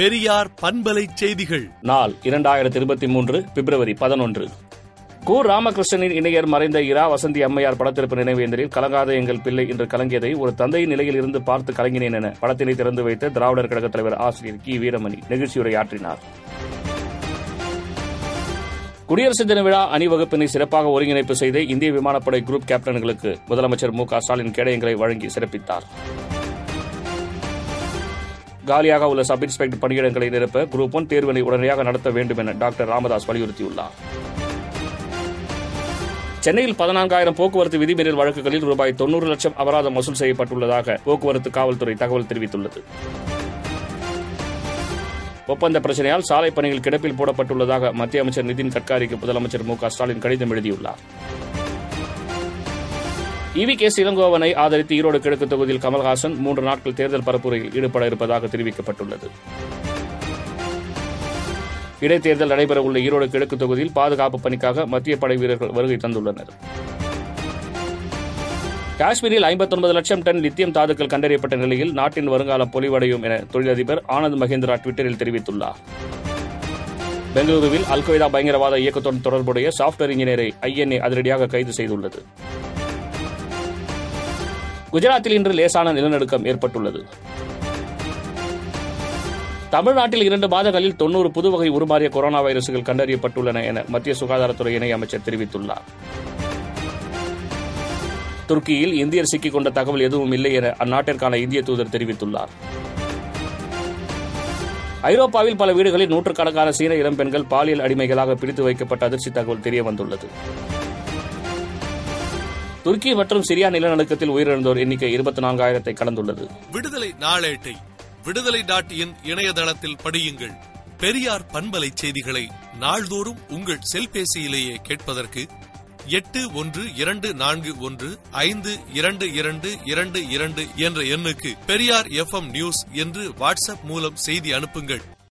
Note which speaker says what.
Speaker 1: பெரியார் பண்பலை செய்திகள்.
Speaker 2: நாள் இரண்டாயிரத்தி இருபத்தி மூன்று பிப்ரவரி பதினொன்று. கு. ராமகிருஷ்ணனின் இணையர் மறைந்த இரா வசந்தி அம்மையார் படத்திருப்பு நினைவேந்தலில் கலங்காத எங்கள் பிள்ளை என்று கலங்கியதை ஒரு தந்தையின் நிலையில் இருந்து பார்த்து கலங்கினேன் என படத்தினை திறந்து வைத்த திராவிடர் கழகத் தலைவர் ஆசிரியர் கி. வீரமணி நிகழ்ச்சியுரையாற்றினார் குடியரசு தின விழா அணிவகுப்பினை சிறப்பாக ஒருங்கிணைப்பு செய்து இந்திய விமானப்படை குரூப் கேப்டன்களுக்கு முதலமைச்சர் மு. க. ஸ்டாலின் கேடயங்களை வழங்கி சிறப்பித்தார். காலியாக உள்ள சப் இன்ஸ்பெக்டர் பணியிடங்களை நிரப்ப குரூப் ஒன் தேர்வினை உடனடியாக நடத்த வேண்டும் என டாக்டர் ராமதாஸ் வலியுறுத்தியுள்ளார். சென்னையில் பதினான்காயிரம் போக்குவரத்து விதிமீறல் வழக்குகளில் ரூபாய் தொன்னூறு லட்சம் அபராதம் வசூல் செய்யப்பட்டுள்ளதாக போக்குவரத்து காவல்துறை தகவல் தெரிவித்துள்ளது. ஒப்பந்த பிரச்சனையால் சாலை பணிகள் கிடப்பில் போடப்பட்டுள்ளதாக மத்திய அமைச்சர் நிதின் கட்காரிக்கு முதலமைச்சர் மு க ஸ்டாலின் கடிதம் எழுதியுள்ளார். இவி கே இளங்கோவனை ஆதரித்து ஈரோடு கிழக்கு தொகுதியில் கமல்ஹாசன் மூன்று நாட்கள் தேர்தல் பரப்புரையில் ஈடுபட இருப்பதாக தெரிவிக்கப்பட்டுள்ளது. இடைத்தேர்தல் நடைபெறவுள்ள ஈரோடு கிழக்கு தொகுதியில் பாதுகாப்பு பணிக்காக மத்திய படை வீரர்கள் வருகை தந்துள்ளனர். காஷ்மீரில் 59 லட்சம் டன் லித்தியம் தாதுக்கள் கண்டறியப்பட்ட நிலையில் நாட்டின் வருங்காலம் பொலிவடையும் என தொழிலதிபர் ஆனந்த் மகேந்திரா ட்விட்டரில் தெரிவித்துள்ளார். பெங்களூருவில் அல்கொய்தா பயங்கரவாத இயக்கத்துடன் தொடர்புடைய சாப்ட்வேர் இன்ஜினியரை ஐஎன்ஏ அதிரடியாக கைது செய்துள்ளது. குஜராத்தில் இன்று லேசான நிலநடுக்கம் ஏற்பட்டுள்ளது. தமிழ்நாட்டில் இரண்டு மாதங்களில் தொன்னூறு புதுவகை உருமாறிய கொரோனா வைரசுகள் கண்டறியப்பட்டுள்ளன என மத்திய சுகாதாரத்துறை இணையமைச்சர் தெரிவித்துள்ளார். துருக்கியில் இந்தியர் சிக்கிக் கொண்ட தகவல் எதுவும் இல்லை என அந்நாட்டிற்கான இந்திய தூதர் தெரிவித்துள்ளார். ஐரோப்பாவில் பல வீடுகளில் நூற்றுக்கணக்கான சீன இளம்பெண்கள் பாலியல் அடிமைகளாக பிடித்து வைக்கப்பட்ட அதிர்ச்சி தகவல் தெரியவந்துள்ளது. துருக்கி மற்றும் சிரியா நிலநடுக்கத்தில் உயிரிழந்தோர் எண்ணிக்கை இருபத்தி நான்காயிரத்தை கடந்துள்ளது.
Speaker 1: விடுதலை நாளேட்டை விடுதலை டாட் இன் இணையதளத்தில் படியுங்கள். பெரியார் பண்பலை செய்திகளை நாள்தோறும் உங்கள் செல்பேசியிலேயே கேட்பதற்கு எட்டு ஒன்று இரண்டு நான்கு ஒன்று ஐந்து இரண்டு இரண்டு இரண்டு இரண்டு என்ற எண்ணுக்கு பெரியார் எஃப் நியூஸ் என்று வாட்ஸ்அப் மூலம் செய்தி அனுப்புங்கள்.